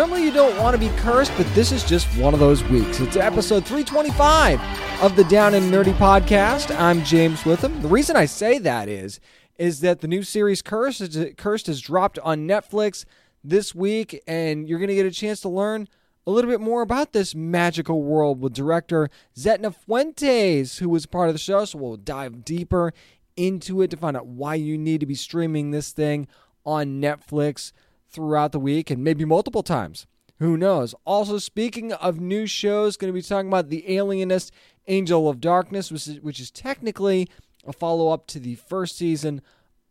Normally, you don't want to be cursed, but this is just one of those weeks. It's episode 325 of the Down and Nerdy podcast. I'm James Witham. The reason I say that is, is that the new series Cursed, is, Cursed has dropped on Netflix this week, and you're going to get a chance to learn a little bit more about this magical world with director Zetna Fuentes, who was part of the show. So we'll dive deeper into it to find out why you need to be streaming this thing on Netflix throughout the week and maybe multiple times. Who knows? Also, speaking of new shows, going to be talking about The Alienist, Angel of Darkness, which is, which is technically a follow up to the first season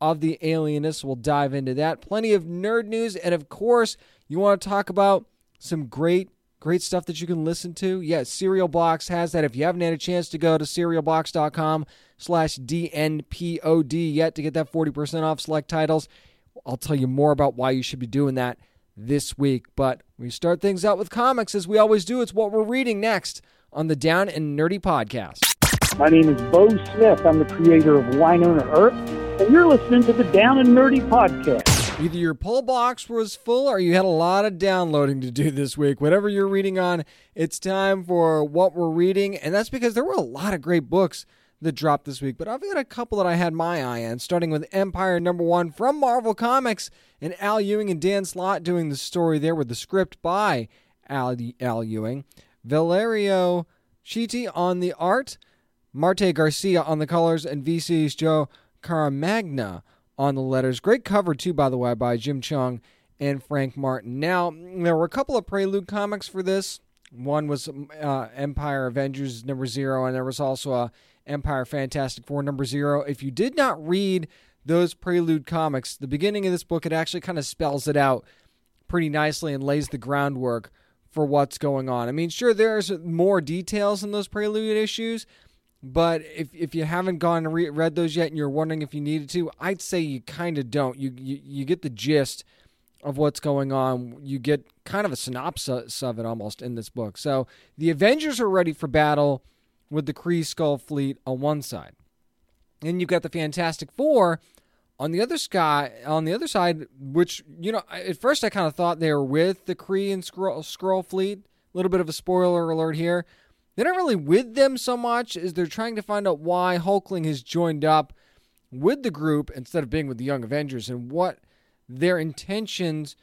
of The Alienist. We'll dive into that. Plenty of nerd news. And of course, you want to talk about some great, great stuff that you can listen to. Yes, Serial Box has that. If you haven't had a chance to go to serialbox.com slash DNPOD yet to get that 40% off select titles, I'll tell you more about why you should be doing that this week. But we start things out with comics as we always do. It's what we're reading next on the Down and Nerdy podcast. My name is Beau Smith. I'm the creator of Wynonna Earp, and you're listening to the Down and Nerdy podcast. Either your pull box was full or you had a lot of downloading to do this week. Whatever you're reading on, it's time for what we're reading. And that's because there were a lot of great books that dropped this week, but I've got a couple that I had my eye on, starting with Empyre number one from Marvel Comics, and Al Ewing and Dan Slott doing the story there with the script by Al, Al Ewing. Valerio Schiti on the art, Marte Gracia on the colors, and VC's Joe Caramagna on the letters. Great cover, too, by the way, by Jim Cheung and Frank Martin. Now, there were a couple of prelude comics for this. One was uh, Empyre Avengers number zero, and there was also a Empyre Fantastic Four number zero. If you did not read those prelude comics, the beginning of this book, it actually kind of spells it out pretty nicely and lays the groundwork for what's going on. I mean, sure, there's more details in those prelude issues, but if, if you haven't gone and re- read those yet and you're wondering if you needed to, I'd say you kind of don't. You, you you get the gist of what's going on. You get kind of a synopsis of it almost in this book. So the Avengers are ready for battle with the Kree Skrull fleet on one side, and you've got the Fantastic Four on the other sky on the other side. Which you know, at first I kind of thought they were with the Kree and Skrull, Skrull fleet. A little bit of a spoiler alert here. They're not really with them so much as they're trying to find out why Hulkling has joined up with the group instead of being with the Young Avengers and what their intentions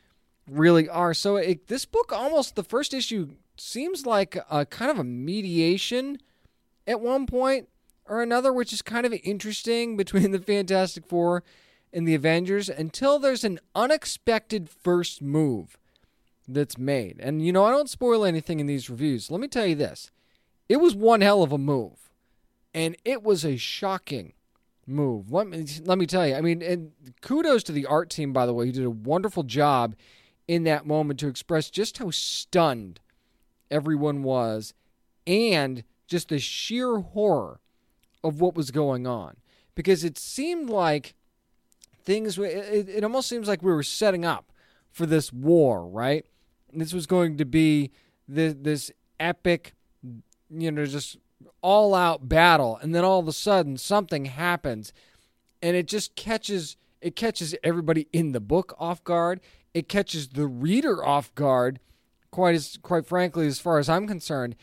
really are. So it, this book almost the first issue seems like a kind of a mediation at one point or another, which is kind of interesting between the Fantastic Four and the Avengers until there's an unexpected first move that's made. And you know, I don't spoil anything in these reviews. Let me tell you this. It was one hell of a move. And it was a shocking move. Let me let me tell you. I mean, and kudos to the art team by the way, who did a wonderful job in that moment to express just how stunned everyone was and just the sheer horror of what was going on. Because it seemed like things it, it almost seems like we were setting up for this war right? This was going to be this, this epic you know just all out battle and then all of a sudden something happens and it just catches it catches everybody in the book off guard. It catches the reader off guard quite as quite frankly as far as I'm concerned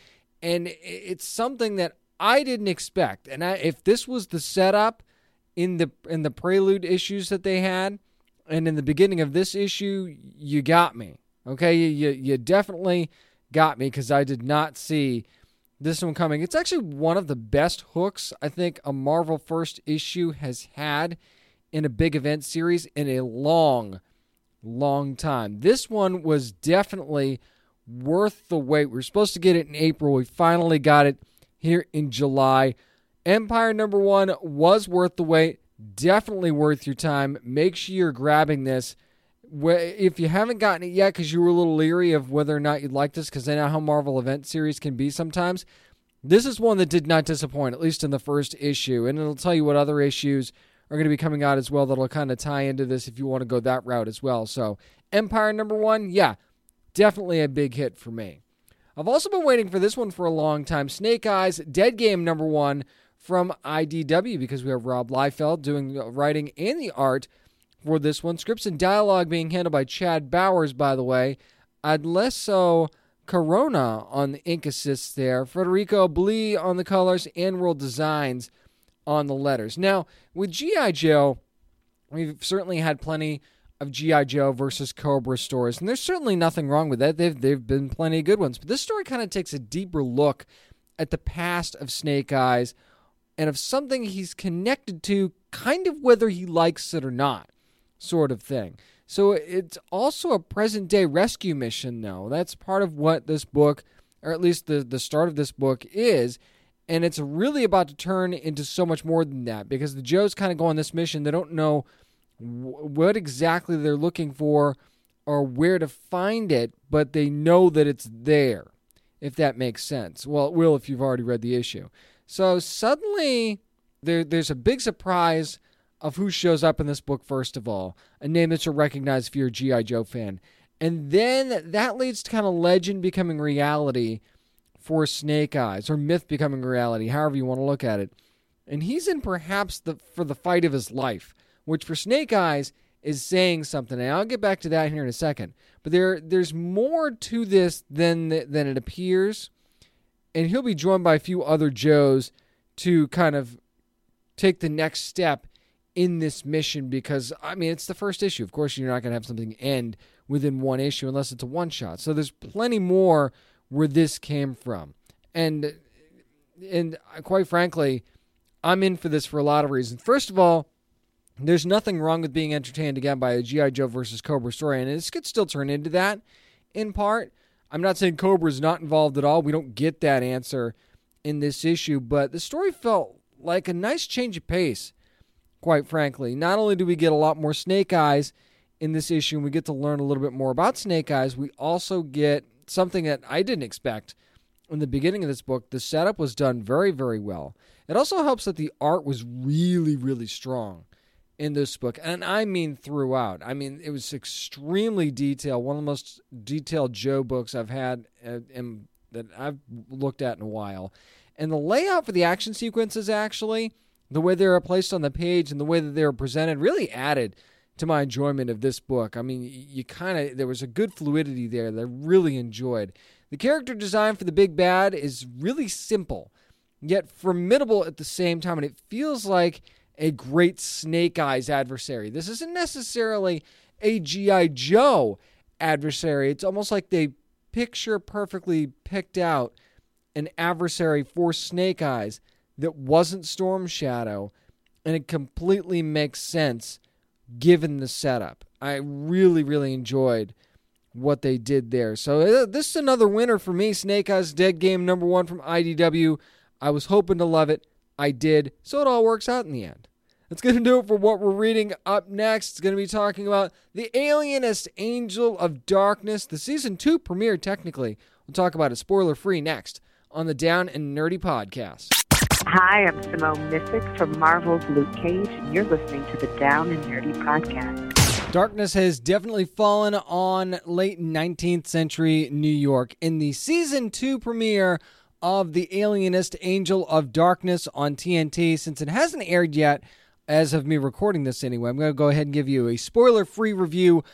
and it's something that I didn't expect. And I, if this was the setup in the in the prelude issues that they had, and in the beginning of this issue, you got me. Okay, you you, you definitely got me because I did not see this one coming. It's actually one of the best hooks I think a Marvel first issue has had in a big event series in a long, long time. This one was definitely worth the wait. We are supposed to get it in April. We finally got it here in July. Empyre number one was worth the wait. Definitely worth your time. Make sure you're grabbing this if you haven't gotten it yet because you were a little leery of whether or not you'd like this, because I know how Marvel event series can be sometimes, this is one that did not disappoint, at least in the first issue. And it'll tell you what other issues are going to be coming out as well that'll kind of tie into this if you want to go that route as well. So, Empyre number one, yeah, definitely a big hit for me. I've also been waiting for this one for a long time. Snake Eyes, Dead Game number one from IDW because we have Rob Liefeld doing the writing and the art for this one. Scripts and dialogue being handled by Chad Bowers, by the way. Adelso Corona on the ink assists there. Federico Blee on the colors and World Designs on the letters. Now, with G.I. Joe, we've certainly had plenty of G.I. Joe versus Cobra stories, and there's certainly nothing wrong with that. They've, they've been plenty of good ones. But this story kind of takes a deeper look at the past of Snake Eyes and of something he's connected to, kind of whether he likes it or not, sort of thing. So it's also a present day rescue mission, though. That's part of what this book, or at least the, the start of this book, is. And it's really about to turn into so much more than that because the Joes kind of go on this mission. They don't know what exactly they're looking for or where to find it, but they know that it's there, if that makes sense. Well, it will if you've already read the issue. So suddenly, there, there's a big surprise of who shows up in this book, first of all, a name that you'll recognize if you're a G.I. Joe fan. And then that leads to kind of legend becoming reality for Snake Eyes, or myth becoming reality, however you want to look at it. And he's in perhaps the for the fight of his life, which for Snake Eyes is saying something. And I'll get back to that here in a second. But there there's more to this than than it appears. And he'll be joined by a few other Joes to kind of take the next step in this mission because I mean it's the first issue. Of course, you're not going to have something end within one issue unless it's a one shot. So there's plenty more where this came from, and and quite frankly, I'm in for this for a lot of reasons. First of all, there's nothing wrong with being entertained again by a GI Joe versus Cobra story, and this could still turn into that in part. I'm not saying Cobra is not involved at all. We don't get that answer in this issue, but the story felt like a nice change of pace quite frankly. Not only do we get a lot more Snake Eyes in this issue and we get to learn a little bit more about Snake Eyes, we also get something that I didn't expect in the beginning of this book. The setup was done very, very well. It also helps that the art was really, really strong in this book, and I mean throughout. I mean, it was extremely detailed. One of the most detailed Joe books I've had uh, in, that I've looked at in a while. And the layout for the action sequences actually the way they were placed on the page and the way that they were presented really added to my enjoyment of this book. I mean, you kind of there was a good fluidity there that I really enjoyed. The character design for the big bad is really simple, yet formidable at the same time, and it feels like a great Snake Eyes adversary. This isn't necessarily a G.I. Joe adversary. It's almost like they picture perfectly picked out an adversary for Snake Eyes that wasn't Storm Shadow, and it completely makes sense given the setup. I really, really enjoyed what they did there. So uh, this is another winner for me. Snake Eyes Dead Game number one from IDW. I was hoping to love it. I did. So it all works out in the end. That's going to do it for what we're reading up next. It's going to be talking about The Alienist Angel of Darkness, the season two premiere, technically. We'll talk about it spoiler free next on the Down and Nerdy podcast. Hi, I'm Simone Missick from Marvel's Luke Cage, and you're listening to the Down and Nerdy podcast. Darkness has definitely fallen on late 19th century New York. In the season two premiere of The Alienist Angel of Darkness on TNT, since it hasn't aired yet, as of me recording this anyway, I'm going to go ahead and give you a spoiler free review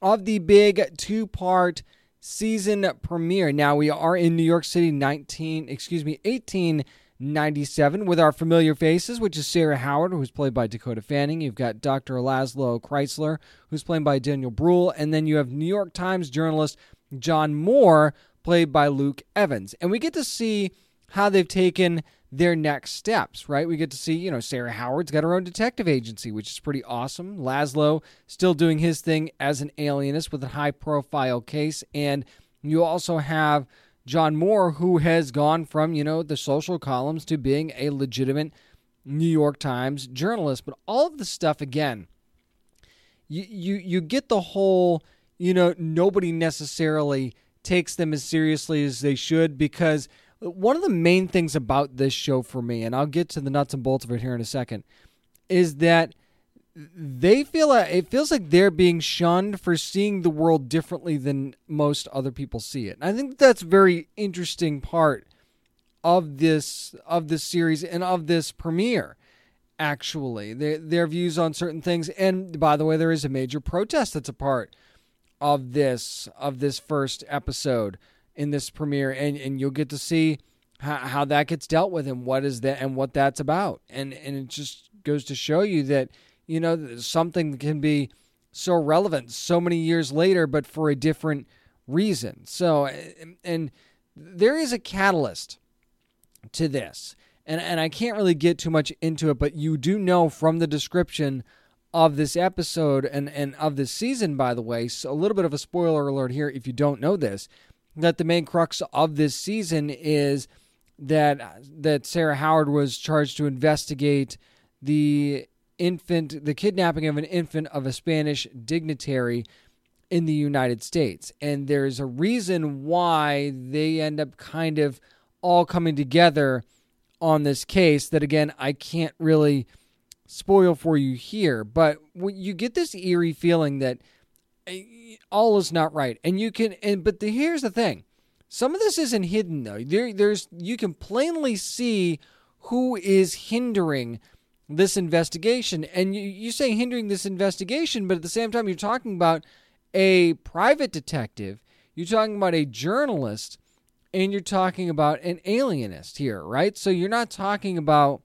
of the big two part season premiere. Now, we are in New York City, 19, excuse me, 18. 97 with our familiar faces, which is Sarah Howard, who's played by Dakota Fanning. You've got Dr. Laszlo Kreizler, who's played by Daniel Bruhl. And then you have New York Times journalist John Moore, played by Luke Evans. And we get to see how they've taken their next steps, right? We get to see, you know, Sarah Howard's got her own detective agency, which is pretty awesome. Laszlo still doing his thing as an alienist with a high profile case. And you also have John Moore, who has gone from, you know, the social columns to being a legitimate New York Times journalist. But all of the stuff, again, you you you get the whole you know nobody necessarily takes them as seriously as they should because one of the main things about this show for me and I'll get to the nuts and bolts of it here in a second is that they feel like, it feels like they're being shunned for seeing the world differently than most other people see it. And I think that's a very interesting part of this of this series and of this premiere actually their, their views on certain things and by the way there is a major protest that's a part of this of this first episode in this premiere and and you'll get to see how, how that gets dealt with and what is that and what that's about and and it just goes to show you that you know something can be so relevant so many years later but for a different reason so and, and there is a catalyst to this. And and I can't really get too much into it, but you do know from the description of this episode and, and of this season, by the way, so a little bit of a spoiler alert here if you don't know this, that the main crux of this season is that that Sarah Howard was charged to investigate the infant the kidnapping of an infant of a Spanish dignitary in the United States. And there's a reason why they end up kind of all coming together on this case that again I can't really spoil for you here, but you get this eerie feeling that eh, all is not right, and you can. And but the, here's the thing: some of this isn't hidden though. There, there's you can plainly see who is hindering this investigation, and you, you say hindering this investigation, but at the same time you're talking about a private detective, you're talking about a journalist and you're talking about an alienist here, right? So you're not talking about,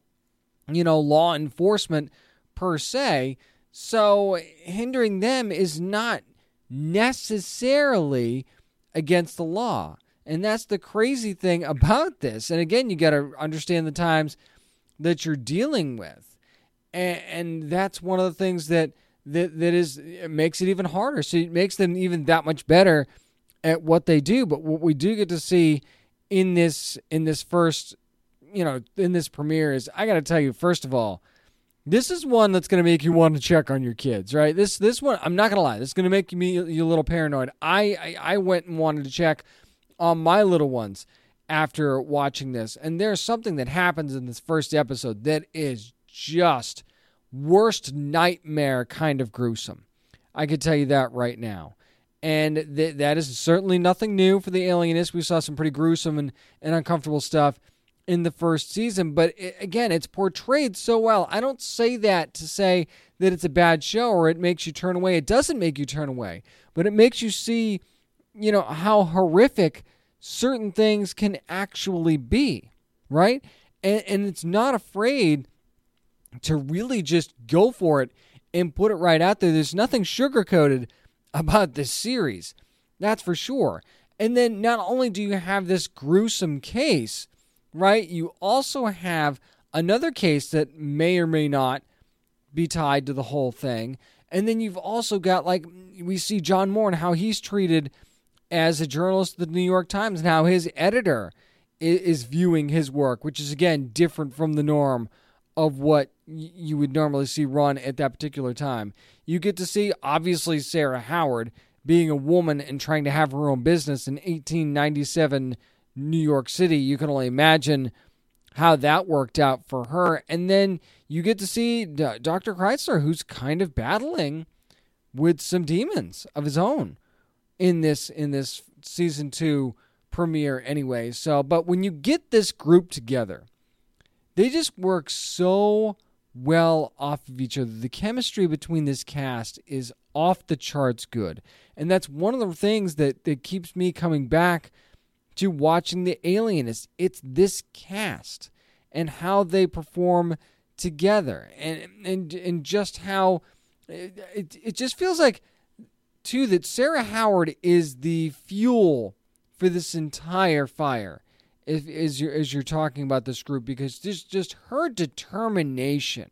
you know, law enforcement per se. So hindering them is not necessarily against the law. And that's the crazy thing about this. And again, you got to understand the times that you're dealing with. And, and that's one of the things that that that is it makes it even harder. So it makes them even that much better at what they do. But what we do get to see in this in this first, you know, in this premiere is I got to tell you first of all, this is one that's going to make you want to check on your kids, right? This this one I'm not going to lie, this is going to make me you a little paranoid. I, I I went and wanted to check on my little ones after watching this, and there's something that happens in this first episode that is just worst nightmare kind of gruesome. I could tell you that right now and th- that is certainly nothing new for the alienist. We saw some pretty gruesome and, and uncomfortable stuff in the first season, but it, again, it's portrayed so well. I don't say that to say that it's a bad show or it makes you turn away. It doesn't make you turn away, but it makes you see, you know, how horrific certain things can actually be, right? And, and it's not afraid to really just go for it and put it right out there. There's nothing sugar coated about this series. That's for sure. And then not only do you have this gruesome case, right? You also have another case that may or may not be tied to the whole thing. And then you've also got like we see John Moore and how he's treated as a journalist at the New York Times and how his editor is viewing his work, which is again different from the norm of what you would normally see run at that particular time. You get to see, obviously, Sarah Howard being a woman and trying to have her own business in 1897 New York City. You can only imagine how that worked out for her. And then you get to see Dr. Kreizler, who's kind of battling with some demons of his own in this in this season two premiere anyway. So, but when you get this group together, they just work so well off of each other. The chemistry between this cast is off the charts good. And that's one of the things that, that keeps me coming back to watching The Alienist. It's this cast and how they perform together and and and just how it, it, just feels like too that Sarah Howard is the fuel for this entire fire if, as you're as you're talking about this group because just just her determination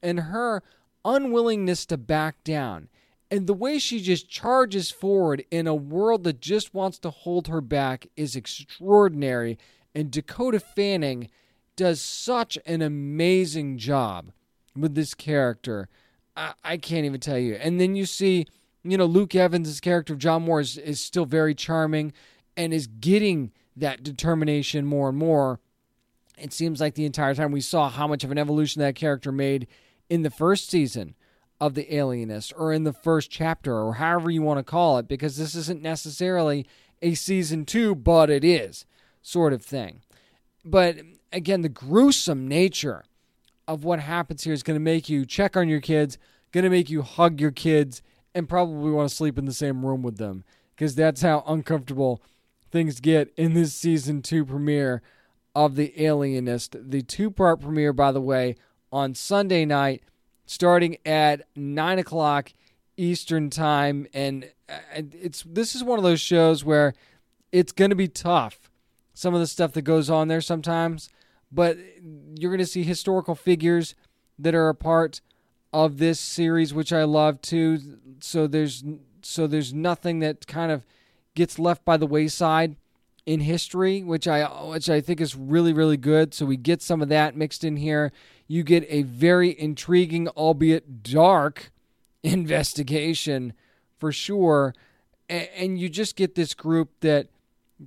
and her unwillingness to back down and the way she just charges forward in a world that just wants to hold her back is extraordinary and Dakota Fanning does such an amazing job with this character I, I can't even tell you. And then you see, you know, Luke Evans' character of John Moore is, is still very charming and is getting that determination more and more. It seems like the entire time we saw how much of an evolution that character made in the first season of The Alienist or in the first chapter or however you want to call it, because this isn't necessarily a season two, but it is sort of thing. But again, the gruesome nature of what happens here is going to make you check on your kids, going to make you hug your kids, and probably want to sleep in the same room with them because that's how uncomfortable things get in this season two premiere of The Alienist. The two part premiere, by the way, on Sunday night, starting at 9 o'clock Eastern Time. And uh, it's this is one of those shows where it's going to be tough. Some of the stuff that goes on there sometimes, but you're going to see historical figures that are a part of this series, which I love too. So there's so there's nothing that kind of gets left by the wayside in history, which I which I think is really really good. So we get some of that mixed in here. You get a very intriguing, albeit dark, investigation for sure, and, you just get this group that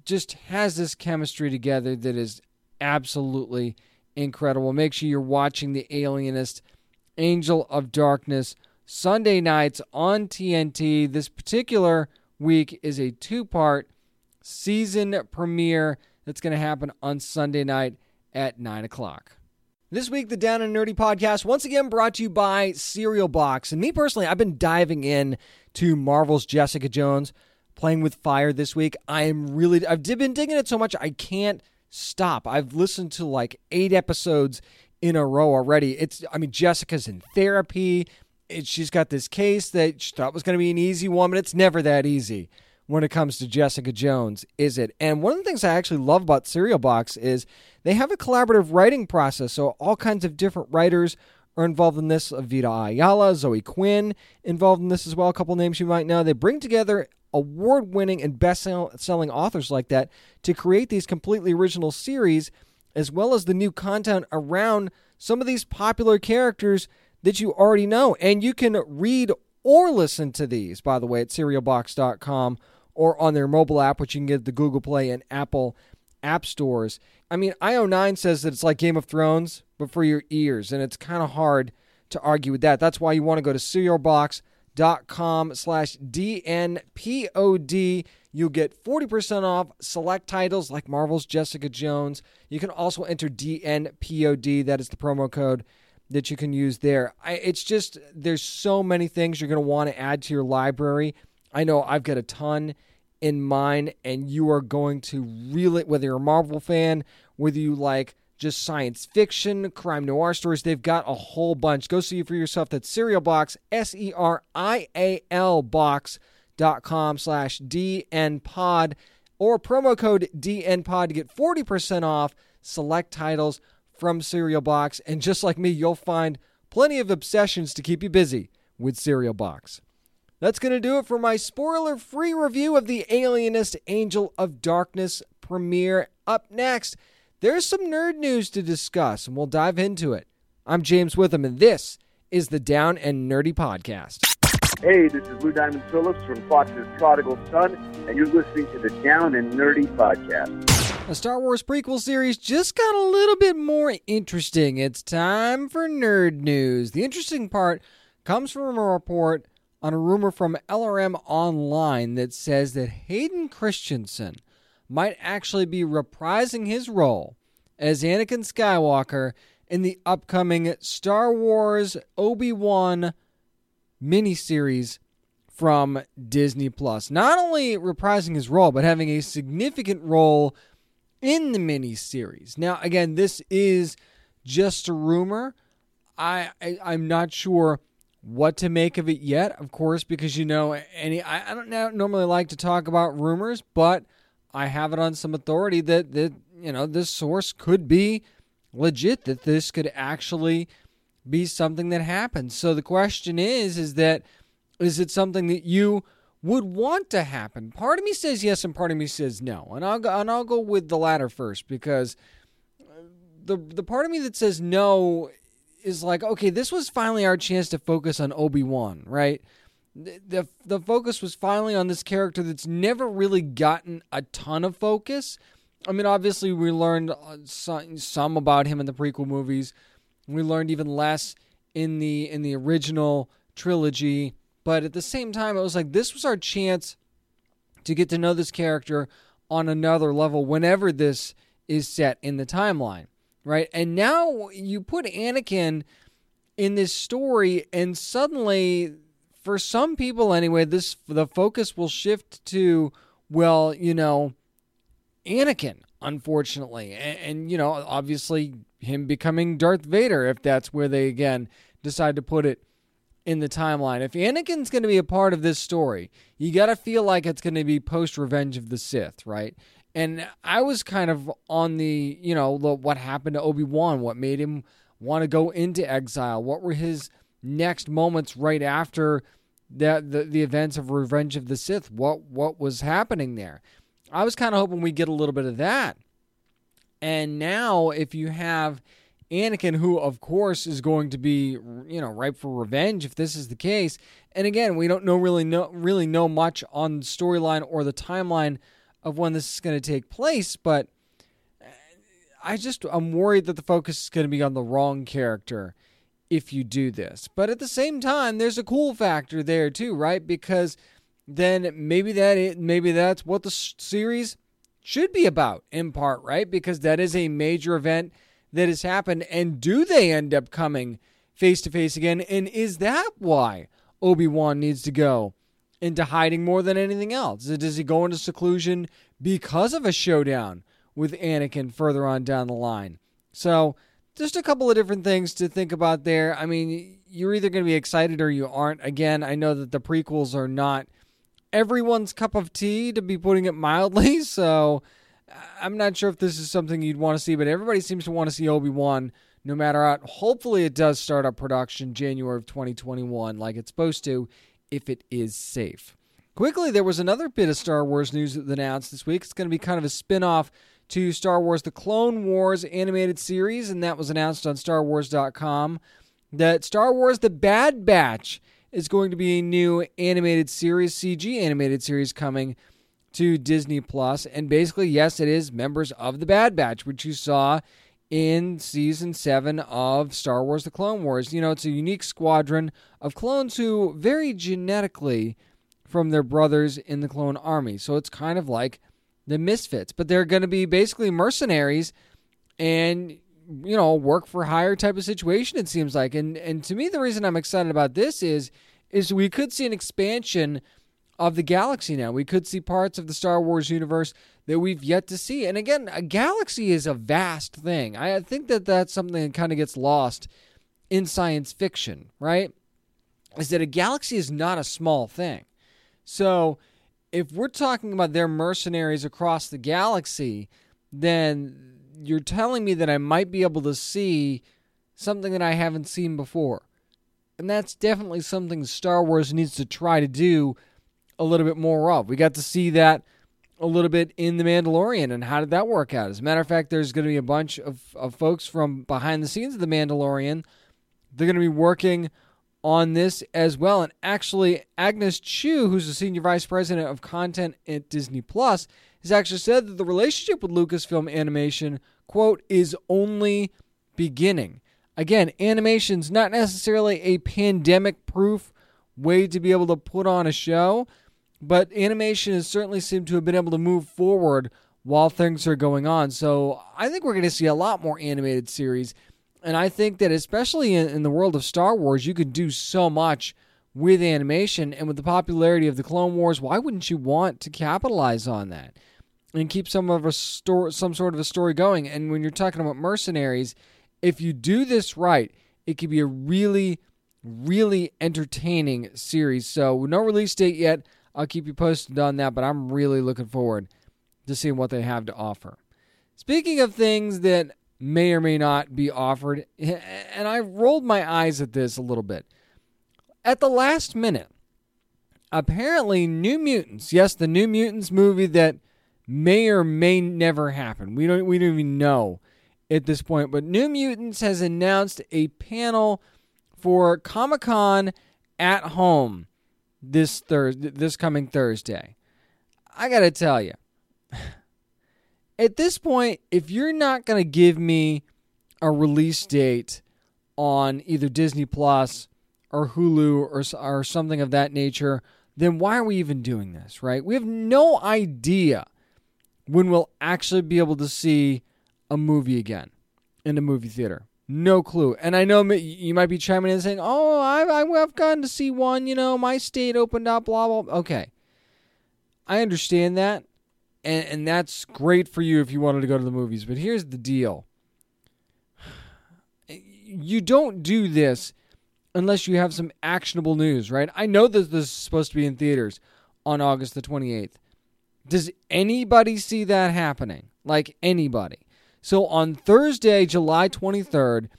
just has this chemistry together that is absolutely incredible. Make sure you're watching The Alienist, Angel of Darkness, Sunday nights on TNT. This particular week is a two part season premiere that's going to happen on Sunday night at 9 o'clock. This week, the Down and Nerdy podcast, once again brought to you by Serial Box. And me personally, I've been diving in to Marvel's Jessica Jones playing with fire this week. I am really, I've been digging it so much, I can't stop. I've listened to like eight episodes in a row already. It's, I mean, Jessica's in therapy. It, she's got this case that she thought was going to be an easy one, but it's never that easy when it comes to Jessica Jones, is it? And one of the things I actually love about Serial Box is they have a collaborative writing process. So all kinds of different writers are involved in this. Vita Ayala, Zoe Quinn involved in this as well. A couple names you might know. They bring together award winning and best selling authors like that to create these completely original series, as well as the new content around some of these popular characters that you already know. And you can read or listen to these, by the way, at serialbox.com or on their mobile app, which you can get at the Google Play and Apple app stores. I mean, IO9 says that it's like Game of Thrones, but for your ears, and it's kind of hard to argue with that. That's why you want to go to serialbox.com slash DNPOD. You'll get 40% off select titles like Marvel's Jessica Jones. You can also enter DNPOD. That is the promo code that you can use there. I, it's just, there's so many things you're going to want to add to your library. I know I've got a ton in mind, and you are going to reel it, whether you're a Marvel fan, whether you like just science fiction, crime noir stories. They've got a whole bunch. Go see for yourself. That's Serial Box, S E R I A L box.com slash DNPod or promo code DNPod to get 40% off select titles from Serial Box. And just like me, you'll find plenty of obsessions to keep you busy with Serial Box. That's going to do it for my spoiler free review of the Alienist Angel of Darkness premiere. Up next, there's some nerd news to discuss, and we'll dive into it. I'm James Witham, and this is the Down and Nerdy Podcast. Hey, this is Lou Diamond Phillips from Fox's Prodigal Son, and you're listening to the Down and Nerdy Podcast. The Star Wars prequel series just got a little bit more interesting. It's time for nerd news. The interesting part comes from a report on a rumor from LRM Online that says that Hayden Christensen might actually be reprising his role as Anakin Skywalker in the upcoming Star Wars Obi-Wan miniseries from Disney Plus. Not only reprising his role, but having a significant role in the miniseries. Now, again, this is just a rumor. I, I I'm not sure what to make of it yet, of course, because you know, any I, I don't normally like to talk about rumors, but I have it on some authority that that you know this source could be legit, that this could actually be something that happens. So the question is, is that is it something that you would want to happen? Part of me says yes, and part of me says no, and I'll go and I'll go with the latter first because the the part of me that says no is like, okay, this was finally our chance to focus on Obi Wan, right? The, the focus was finally on this character that's never really gotten a ton of focus. I mean, obviously, we learned uh, some, some about him in the prequel movies. We learned even less in the in the original trilogy, but at the same time, it was like this was our chance to get to know this character on another level whenever this is set in the timeline, right? And now you put Anakin in this story, and suddenly, for some people anyway, this the focus will shift to well, you know, Anakin, unfortunately, and, and you know, obviously him becoming Darth Vader, if that's where they again decide to put it in the timeline. If Anakin's going to be a part of this story, you got to feel like it's going to be post Revenge of the Sith, right? And I was kind of on the, you know, the, what happened to Obi Wan, what made him want to go into exile, what were his next moments right after that the, the events of Revenge of the Sith, what what was happening there. I was kind of hoping we get a little bit of that. And now, if you have Anakin, who of course is going to be, you know, ripe for revenge if this is the case. And again, we don't know really know really know much on the storyline or the timeline of when this is going to take place, but uh, I just I'm worried that the focus is going to be on the wrong character if you do this. But at the same time, there's a cool factor there too, right? Because then maybe that maybe that's what the series should be about in part, right? Because that is a major event that has happened? And do they end up coming face to face again? And is that why Obi Wan needs to go into hiding more than anything else? Does he go into seclusion because of a showdown with Anakin further on down the line? So, just a couple of different things to think about there. I mean, you're either going to be excited or you aren't. Again, I know that the prequels are not everyone's cup of tea, to be putting it mildly. So, I'm not sure if this is something you'd want to see, but everybody seems to want to see Obi Wan no matter what. Hopefully, it does start up production January of 2021 like it's supposed to, if it is safe. Quickly, there was another bit of Star Wars news that announced this week. It's going to be kind of a spin off to Star Wars The Clone Wars animated series, and that was announced on StarWars.com. That Star Wars The Bad Batch is going to be a new animated series, CG animated series coming to Disney Plus. And basically, yes, it is members of the Bad Batch, which you saw in season seven of Star Wars: The Clone Wars. You know, it's a unique squadron of clones who vary genetically from their brothers in the clone army. So it's kind of like the Misfits, but they're going to be basically mercenaries and you know work for hire type of situation. It seems like, and and to me, the reason I'm excited about this is is we could see an expansion of the galaxy now. We could see parts of the Star Wars universe that we've yet to see. And again, a galaxy is a vast thing. I think that that's something that kind of gets lost in science fiction, right? Is that a galaxy is not a small thing. So, if we're talking about their mercenaries across the galaxy, then you're telling me that I might be able to see something that I haven't seen before. And that's definitely something Star Wars needs to try to do a little bit more of. We got to see that a little bit in The Mandalorian, and how did that work out? As a matter of fact, there's going to be a bunch of, of folks from behind the scenes of The Mandalorian. They're going to be working on this as well. And actually, Agnes Chu, who's the senior vice president of content at Disney Plus, has actually said that the relationship with Lucasfilm Animation, quote, is only beginning. Again, animation's not necessarily a pandemic proof way to be able to put on a show, but animation has certainly seemed to have been able to move forward while things are going on. So I think we're going to see a lot more animated series. And I think that especially in, in, the world of Star Wars, you could do so much with animation. And with the popularity of the Clone Wars, why wouldn't you want to capitalize on that and keep some of a story, some sort of a story going? And when you're talking about mercenaries, if you do this right, it could be a really, really entertaining series. So no release date yet. I'll keep you posted on that, but I'm really looking forward to seeing what they have to offer. Speaking of things that may or may not be offered, and I rolled my eyes at this a little bit. At the last minute, apparently New Mutants, yes, the New Mutants movie that may or may never happen. We don't we don't even know at this point. But New Mutants has announced a panel for Comic Con at home this Thursday, this coming Thursday. I gotta tell you, at this point, if you're not gonna give me a release date on either Disney Plus or Hulu or or something of that nature, then why are we even doing this? Right? We have no idea when we'll actually be able to see a movie again in a movie theater. No clue. And I know you might be chiming in saying, "Oh, I've I've gotten to see one. You know, my state opened up. Blah blah." Okay, I understand that, and and that's great for you if you wanted to go to the movies. But here's the deal: you don't do this unless you have some actionable news, right? I know that this is supposed to be in theaters on August the 28th. Does anybody see that happening? Like anybody? So on Thursday, July 23rd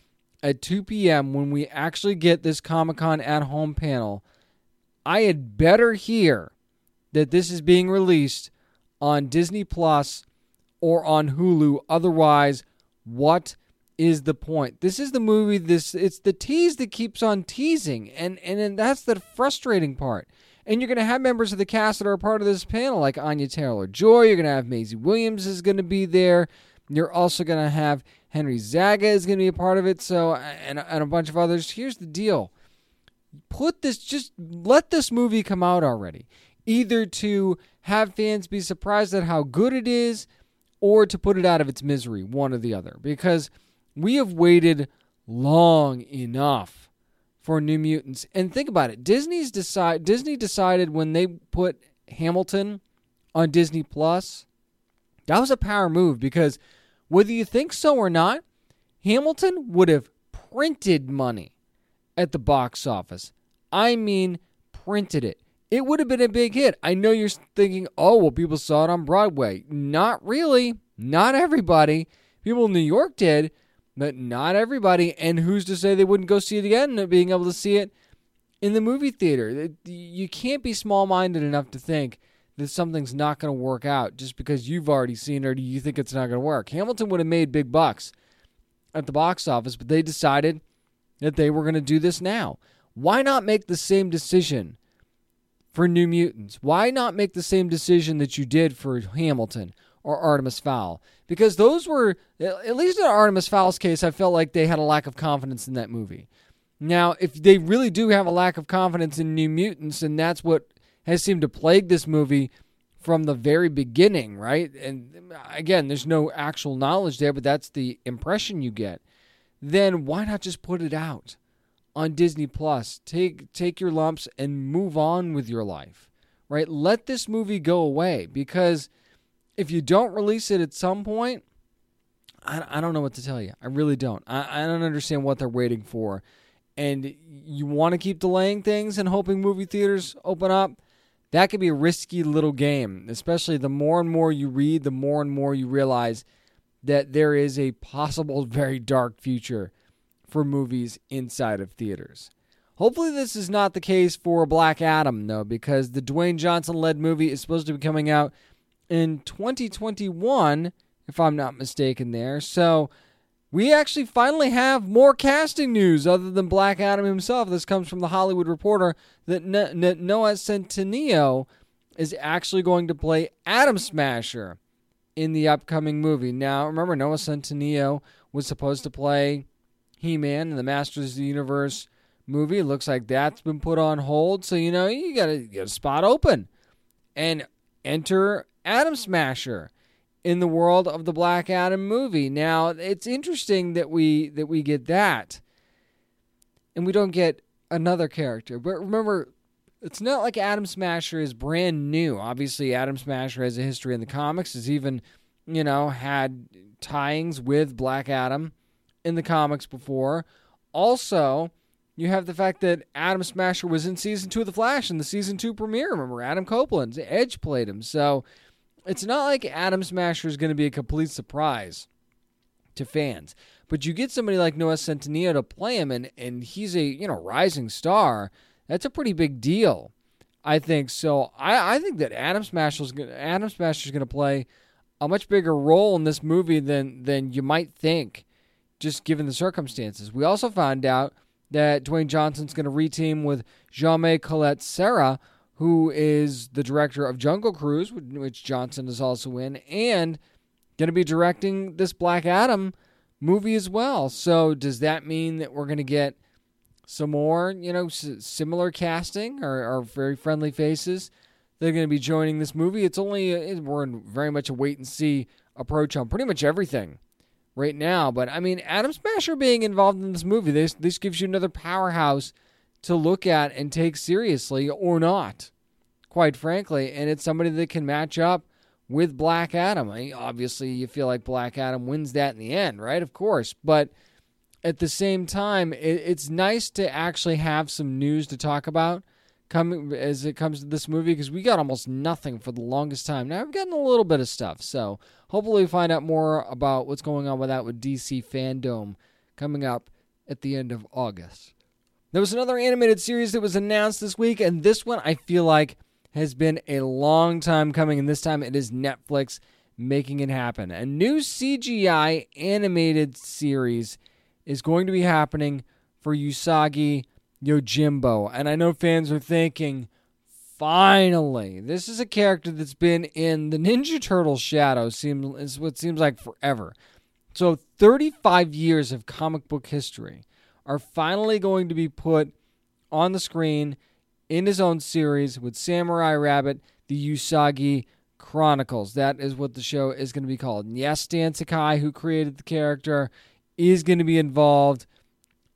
at 2 p.m., when we actually get this Comic Con at home panel, I had better hear that this is being released on Disney Plus or on Hulu. Otherwise, what is the point? This is the movie. This it's the tease that keeps on teasing, and and, and that's the frustrating part. And you're going to have members of the cast that are a part of this panel, like Anya Taylor Joy. You're going to have Maisie Williams is going to be there. You're also going to have Henry Zaga is going to be a part of it. So and and a bunch of others. Here's the deal: put this, just let this movie come out already. Either to have fans be surprised at how good it is, or to put it out of its misery, one or the other. Because we have waited long enough for New Mutants. And think about it. Disney's decide Disney decided when they put Hamilton on Disney Plus, that was a power move because whether you think so or not, Hamilton would have printed money at the box office. I mean, printed it. It would have been a big hit. I know you're thinking, oh, well, people saw it on Broadway. Not really. Not everybody. People in New York did, but not everybody. And who's to say they wouldn't go see it again, being able to see it in the movie theater? You can't be small minded enough to think that something's not going to work out just because you've already seen it or you think it's not going to work. Hamilton would have made big bucks at the box office, but they decided that they were going to do this now. Why not make the same decision for New Mutants? Why not make the same decision that you did for Hamilton or Artemis Fowl? Because those were, at least in Artemis Fowl's case, I felt like they had a lack of confidence in that movie. Now, if they really do have a lack of confidence in New Mutants, and that's what has seemed to plague this movie from the very beginning, right? And again, there's no actual knowledge there, but that's the impression you get. Then why not just put it out on Disney Plus? Take take your lumps and move on with your life. Right? Let this movie go away because if you don't release it at some point, I, I don't know what to tell you. I really don't. I, I don't understand what they're waiting for. And you want to keep delaying things and hoping movie theaters open up that could be a risky little game, especially the more and more you read, the more and more you realize that there is a possible very dark future for movies inside of theaters. Hopefully, this is not the case for Black Adam, though, because the Dwayne Johnson led movie is supposed to be coming out in 2021, if I'm not mistaken, there. So, we actually finally have more casting news other than Black Adam himself. This comes from the Hollywood Reporter that Noah Centineo is actually going to play Atom Smasher in the upcoming movie. Now, remember, Noah Centineo was supposed to play He Man and the Masters of the Universe movie. Looks like that's been put on hold. So, you know, you got to get a spot open. And enter Atom Smasher in the world of the Black Adam movie. Now, it's interesting that we that we get that and we don't get another character. But remember, it's not like Atom Smasher is brand new. Obviously, Atom Smasher has a history in the comics. Has even, you know, had tyings with Black Adam in the comics before. Also, you have the fact that Atom Smasher was in season two of The Flash in the season two premiere. Remember, Adam Copeland, Edge played him. So it's not like Atom Smasher is going to be a complete surprise to fans. But you get somebody like Noah Centineo to play him, and, and he's a you know rising star. That's a pretty big deal, I think. So I, I think that Adam Atom Smasher's going to play a much bigger role in this movie than than you might think, just given the circumstances. We also found out that Dwayne Johnson's going to reteam with Jaume Collet-Serra, who is the director of Jungle Cruise, which Johnson is also in, and going to be directing this Black Adam movie as well. So does that mean that we're going to get some more, you know, s- similar casting or, or very friendly faces? They're going to be joining this movie. It's only uh, we're in very much a wait and see approach on pretty much everything right now. But I mean, Atom Smasher being involved in this movie, this this gives you another powerhouse to look at and take seriously or not, quite frankly. And it's somebody that can match up with Black Adam. I mean, obviously, you feel like Black Adam wins that in the end, right? Of course, but at the same time, it, it's nice to actually have some news to talk about coming as it comes to this movie because we got almost nothing for the longest time. Now I've gotten a little bit of stuff, so hopefully we find out more about what's going on with that with DC Fandom coming up at the end of August. There was another animated series that was announced this week, and this one I feel like has been a long time coming, and this time it is Netflix making it happen. A new CGI animated series is going to be happening for Usagi Yojimbo. And I know fans are thinking, finally, this is a character that's been in the Ninja Turtle shadow, seems is what seems like forever. So 35 years of comic book history are finally going to be put on the screen in his own series with Samurai Rabbit, the Usagi Chronicles. That is what the show is going to be called. And yes, Stan Sakai, who created the character, is going to be involved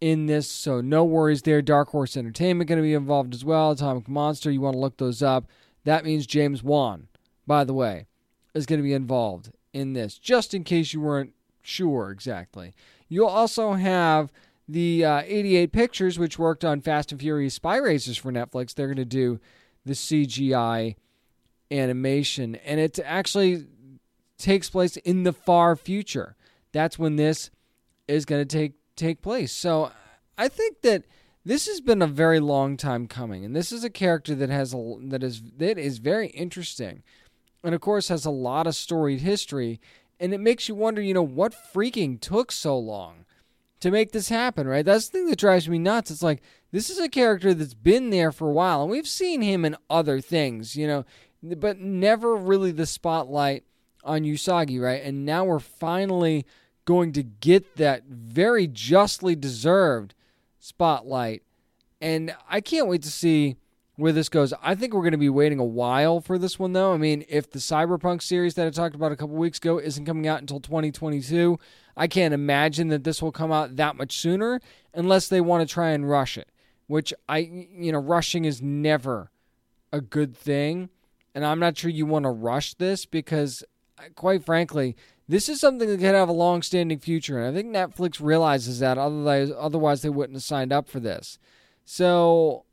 in this, so no worries there. Dark Horse Entertainment going to be involved as well. Atomic Monster, you want to look those up. That means James Wan, by the way, is going to be involved in this, just in case you weren't sure exactly. You'll also have the uh, 88 Pictures, which worked on Fast and Furious Spy Racers for Netflix. They're going to do the CGI animation, and it actually takes place in the far future. That's when this is going to take take place. So I think that this has been a very long time coming, and this is a character that has a that is that is very interesting, and of course has a lot of storied history, and it makes you wonder, you know, what freaking took so long to make this happen, right? That's the thing that drives me nuts. It's like this is a character that's been there for a while, and we've seen him in other things, you know, but never really the spotlight on Usagi, right? And now we're finally going to get that very justly deserved spotlight. And I can't wait to see where this goes. I think we're going to be waiting a while for this one, though. I mean, if the Cyberpunk series that I talked about a couple weeks ago isn't coming out until 2022, I can't imagine that this will come out that much sooner unless they want to try and rush it, which I, you know, rushing is never a good thing. And I'm not sure you want to rush this because, quite frankly, this is something that could have a long standing future. And I think Netflix realizes that, otherwise, otherwise they wouldn't have signed up for this. So,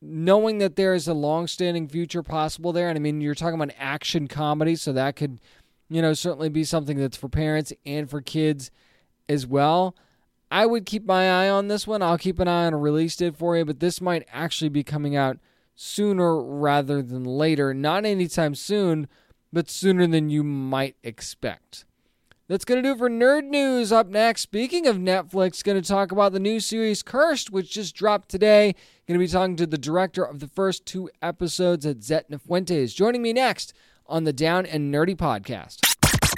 knowing that there is a long standing future possible there, and I mean, you're talking about action comedy, so that could, you know, certainly be something that's for parents and for kids as well. I would keep my eye on this one. I'll keep an eye on a release date for you, but this might actually be coming out sooner rather than later. Not anytime soon, but sooner than you might expect. That's going to do it for Nerd News. Up next, speaking of Netflix, going to talk about the new series Cursed, which just dropped today. Going to be talking to the director of the first two episodes at Zetna Fuentes. Joining me next on the Down and Nerdy podcast.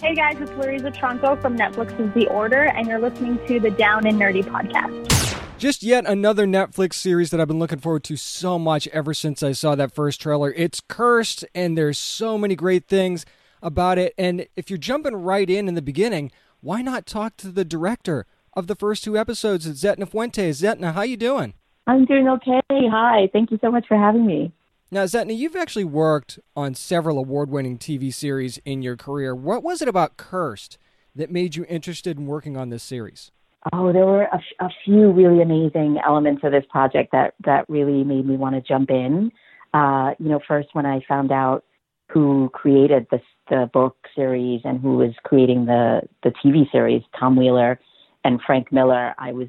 Hey guys, it's Louriza Tronco from Netflix's The Order, and you're listening to the Down and Nerdy podcast. Just yet another Netflix series that I've been looking forward to so much ever since I saw that first trailer. It's Cursed, and there's so many great things about it. And if you're jumping right in in the beginning, why not talk to the director of the first two episodes Zetna Fuentes? Zetna, how you doing? I'm doing okay. Hi. Thank you so much for having me. Now, Zetna, you've actually worked on several award-winning TV series in your career. What was it about Cursed that made you interested in working on this series? Oh, there were a, a few really amazing elements of this project that that really made me want to jump in. Uh, you know, first when I found out who created the the book series and who was creating the the TV series, Tom Wheeler and Frank Miller, I was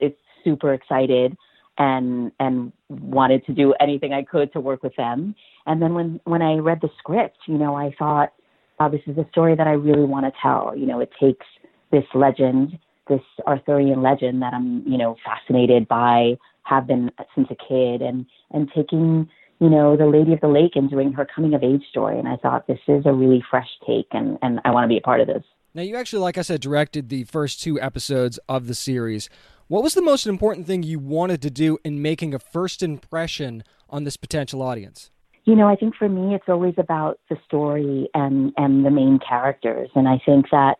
it's super excited and and wanted to do anything I could to work with them. And then when when I read the script, you know, I thought uh, this is a story that I really want to tell. You know, it takes this legend, this Arthurian legend that I'm, you know, fascinated by, have been since a kid, and and taking, you know, the Lady of the Lake and doing her coming of age story. And I thought this is a really fresh take, and and I want to be a part of this. Now, you actually, like I said, directed the first two episodes of the series. What was the most important thing you wanted to do in making a first impression on this potential audience? You know, I think for me, it's always about the story and and the main characters, and I think that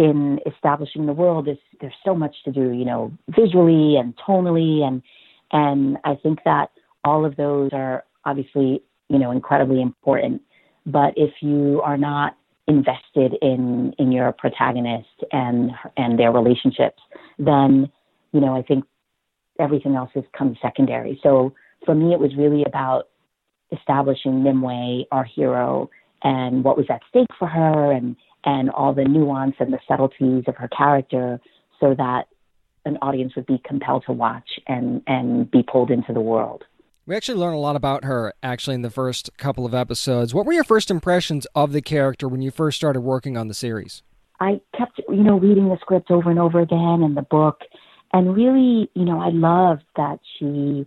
in establishing the world, there's there's so much to do. You know, visually and tonally, and and I think that all of those are obviously you know incredibly important. But if you are not invested in in your protagonist and and their relationships, then you know I think everything else has come secondary. So for me, it was really about establishing Nimue, our hero, and what was at stake for her, and and all the nuance and the subtleties of her character, so that an audience would be compelled to watch and and be pulled into the world. We actually learned a lot about her actually in the first couple of episodes. What were your first impressions of the character when you first started working on the series? I kept, you know, reading the script over and over again and the book, and really, you know, I loved that she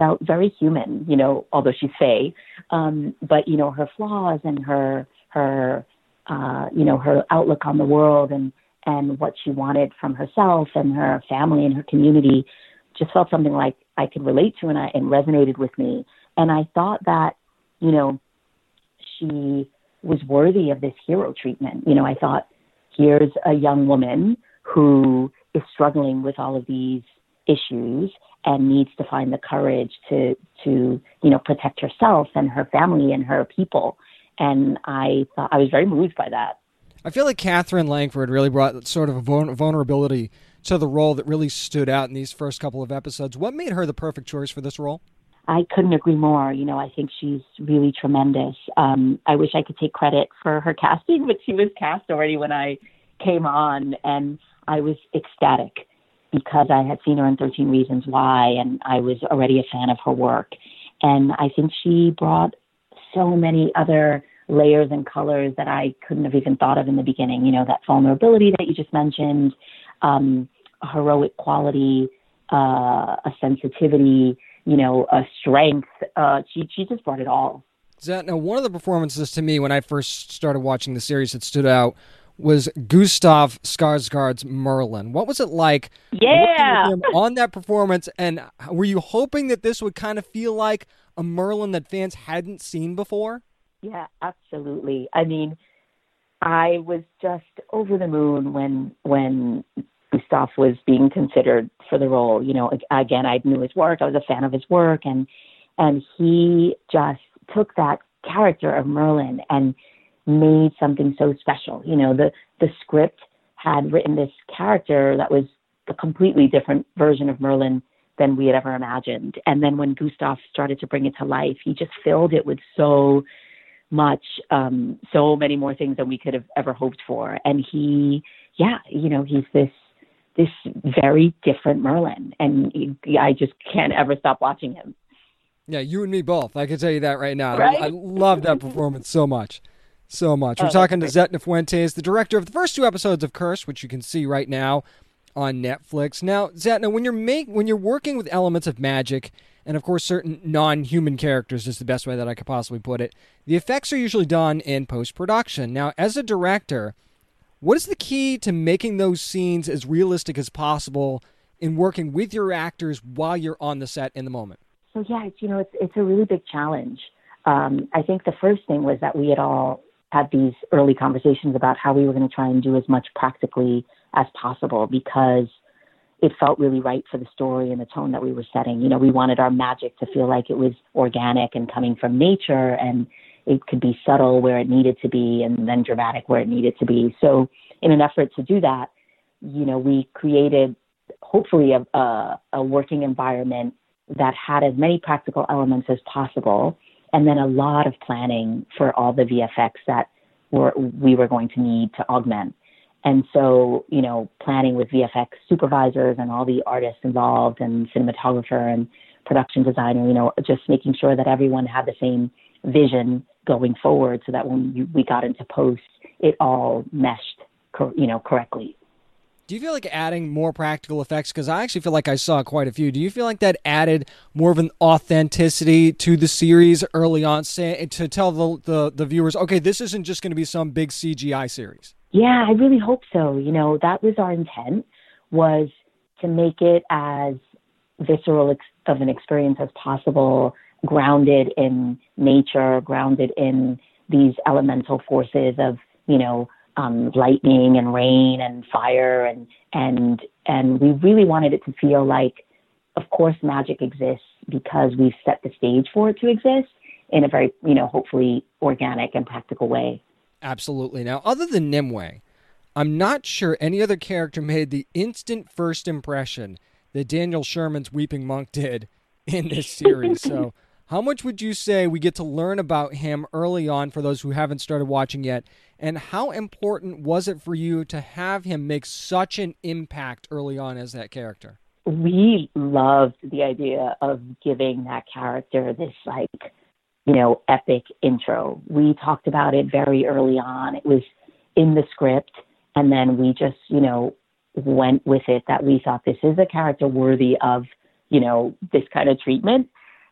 felt very human, you know, although she's Fey, um, but you know her flaws and her her uh, you know her outlook on the world and and what she wanted from herself and her family and her community just felt something like I could relate to and I and resonated with me. And I thought that, you know, she was worthy of this hero treatment. You know, I thought here's a young woman who is struggling with all of these issues and needs to find the courage to to you know protect herself and her family and her people. And I thought I was very moved by that. I feel like Katherine Langford really brought sort of a vulnerability to the role that really stood out in these first couple of episodes. What made her the perfect choice for this role? I couldn't agree more. You know, I think she's really tremendous. Um, I wish I could take credit for her casting, but she was cast already when I came on, and I was ecstatic because I had seen her in 13 Reasons Why, and I was already a fan of her work. And I think she brought so many other layers and colors that I couldn't have even thought of in the beginning. You know, that vulnerability that you just mentioned, um, heroic quality, uh, a sensitivity, you know, a strength. Uh, she she just brought it all. That now one of the performances to me when I first started watching the series that stood out was Gustav Skarsgård's Merlin. What was it like? Yeah. on that performance, and were you hoping that this would kind of feel like a Merlin that fans hadn't seen before? Yeah, absolutely. I mean, I was just over the moon when when Gustav was being considered for the role. You know, again, I knew his work. I was a fan of his work, and and he just took that character of Merlin and made something so special. You know, the the script had written this character that was a completely different version of Merlin than we had ever imagined. And then when Gustav started to bring it to life, he just filled it with so much, um, so many more things than we could have ever hoped for. And he, yeah, you know, he's this this very different Merlin, and he, I just can't ever stop watching him. Yeah, you and me both. I can tell you that right now. Right? I, I love that performance so much so much. We're oh, talking to Zetna Fuentes, the director of the first two episodes of Curse, which you can see right now on Netflix. Now, Zetna, when you're make when you're working with elements of magic and of course certain non-human characters is the best way that I could possibly put it. The effects are usually done in post-production. Now, as a director, what is the key to making those scenes as realistic as possible in working with your actors while you're on the set in the moment? So yeah, it's, you know, it's it's a really big challenge. Um, I think the first thing was that we had all had these early conversations about how we were going to try and do as much practically as possible because it felt really right for the story and the tone that we were setting. You know, we wanted our magic to feel like it was organic and coming from nature and it could be subtle where it needed to be and then dramatic where it needed to be. So, in an effort to do that, you know, we created hopefully a, a, a working environment that had as many practical elements as possible and then a lot of planning for all the VFX that were, we were going to need to augment. And so, you know, planning with VFX supervisors and all the artists involved and cinematographer and production designer, you know, just making sure that everyone had the same vision going forward so that when we got into post, it all meshed, you know, correctly. Do you feel like adding more practical effects? Because I actually feel like I saw quite a few. Do you feel like that added more of an authenticity to the series early on, say, to tell the, the, the viewers, okay, this isn't just going to be some big CGI series? Yeah, I really hope so. You know, that was our intent was to make it as visceral ex- of an experience as possible, grounded in nature, grounded in these elemental forces of, you know, um, lightning and rain and fire and and and we really wanted it to feel like, of course, magic exists because we've set the stage for it to exist in a very you know hopefully organic and practical way. Absolutely. Now, other than Nimue, I'm not sure any other character made the instant first impression that Daniel Sharman's Weeping Monk did in this series. so, how much would you say we get to learn about him early on for those who haven't started watching yet? And how important was it for you to have him make such an impact early on as that character? We loved the idea of giving that character this, like, you know, epic intro. We talked about it very early on. It was in the script. And then we just, you know, went with it that we thought this is a character worthy of, you know, this kind of treatment.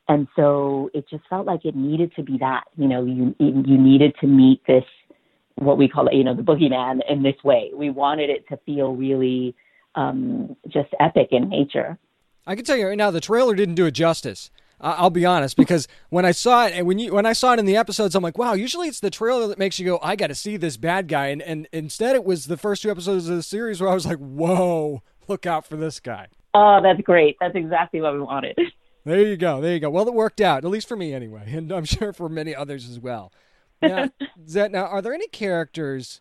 And so it just felt like it needed to be that, you know, you you needed to meet this what we call it, you know, the boogeyman in this way. We wanted it to feel really um, just epic in nature. I can tell you right now, the trailer didn't do it justice. I'll be honest, because when I saw it, and when you when I saw it in the episodes, I'm like, wow. Usually it's the trailer that makes you go, I got to see this bad guy, and and instead it was the first two episodes of the series where I was like, whoa, look out for this guy. Oh, that's great. That's exactly what we wanted. There you go. There you go. Well, it worked out, at least for me anyway, and I'm sure for many others as well. Now, Zet, now, are there any characters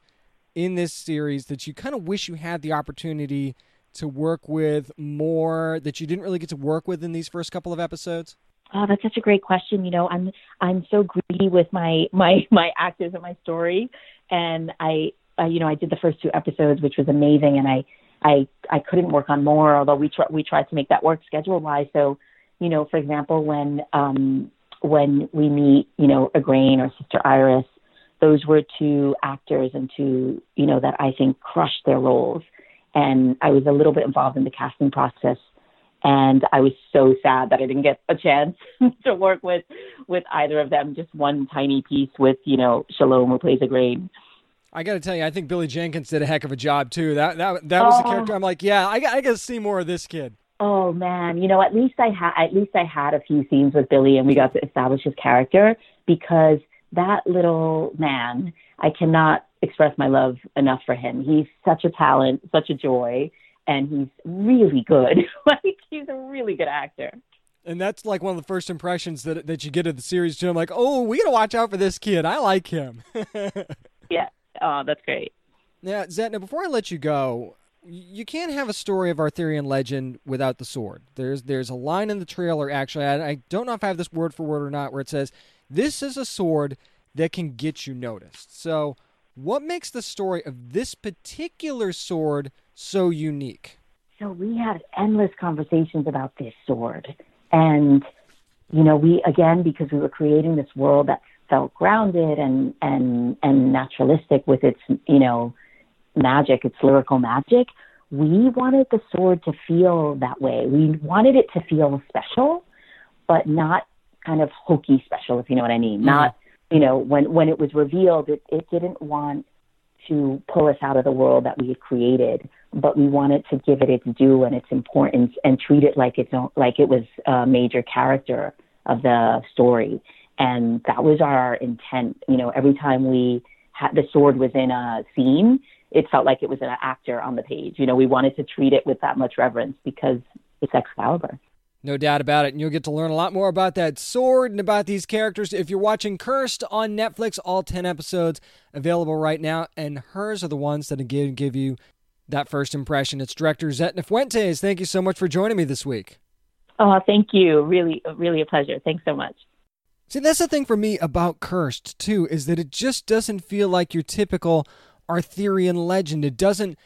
in this series that you kind of wish you had the opportunity to work with more that you didn't really get to work with in these first couple of episodes? Oh, that's such a great question. You know, I'm I'm so greedy with my my my actors and my story, and I, I you know I did the first two episodes, which was amazing, and I I I couldn't work on more, although we tr- we tried to make that work schedule wise. So, you know, for example, when um when we meet, you know, Igraine or Sister Iris, those were two actors and two, you know, that I think crushed their roles. And I was a little bit involved in the casting process and I was so sad that I didn't get a chance to work with with either of them. Just one tiny piece with you know Shalom who plays Igraine. I got to tell you, I think Billy Jenkins did a heck of a job too. That that that was oh. the character. I'm like, yeah, I, I got to see more of this kid. Oh man, you know, at least I had at least I had a few scenes with Billy, and we got to establish his character because that little man, I cannot express my love enough for him. He's such a talent, such a joy, and he's really good. like he's a really good actor. And that's like one of the first impressions that that you get of the series too. I'm like, oh, we gotta watch out for this kid. I like him. yeah. Oh, that's great. Now, Zetna, before I let you go, you can't have a story of Arthurian legend without the sword. There's there's a line in the trailer actually. I, I don't know if I have this word for word or not, where it says, "This is a sword that can get you noticed." So, what makes the story of this particular sword so unique? So we had endless conversations about this sword, and you know, we again because we were creating this world that felt grounded and and and naturalistic with its you know magic, it's lyrical magic. We wanted the sword to feel that way. We wanted it to feel special, but not kind of hokey special, if you know what I mean. Mm-hmm. Not, you know, when when it was revealed, it, it didn't want to pull us out of the world that we had created, but we wanted to give it its due and its importance and treat it like its own, like it was a major character of the story. And that was our intent. You know, every time we had the sword was in a scene, it felt like it was an actor on the page. You know, we wanted to treat it with that much reverence because it's Excalibur. No doubt about it. And you'll get to learn a lot more about that sword and about these characters if you're watching Cursed on Netflix. All 10 episodes available right now. And hers are the ones that again give you that first impression. It's director Zetna Fuentes. Thank you so much for joining me this week. Oh, thank you. Really, really a pleasure. Thanks so much. See, that's the thing for me about Cursed, too, is that it just doesn't feel like your typical Arthurian legend. It doesn't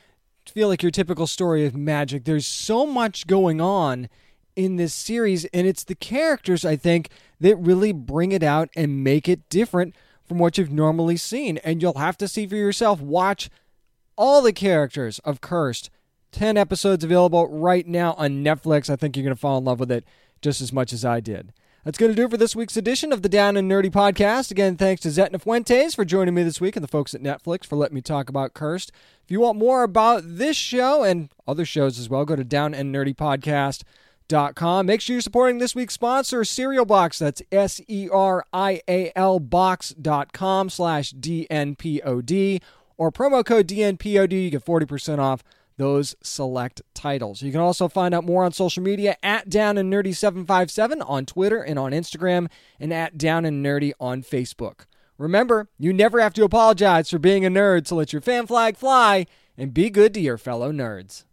feel like your typical story of magic. There's so much going on in this series, and it's the characters, I think, that really bring it out and make it different from what you've normally seen. And you'll have to see for yourself. Watch all the characters of Cursed. 10 episodes available right now on Netflix. I think you're going to fall in love with it just as much as I did. That's going to do it for this week's edition of the Down and Nerdy podcast. Again, thanks to Zetna Fuentes for joining me this week and the folks at Netflix for letting me talk about Cursed. If you want more about this show and other shows as well, go to downandnerdypodcast.com. Make sure you're supporting this week's sponsor, Serial Box. That's S-E-R-I-A-L box.com slash D-N-P-O-D or promo code DNPOD. You get 40% off those select titles. You can also find out more on social media at Down and Nerdy 757 on Twitter and on Instagram, and at Down and Nerdy on Facebook. Remember, you never have to apologize for being a nerd, so let your fan flag fly and be good to your fellow nerds.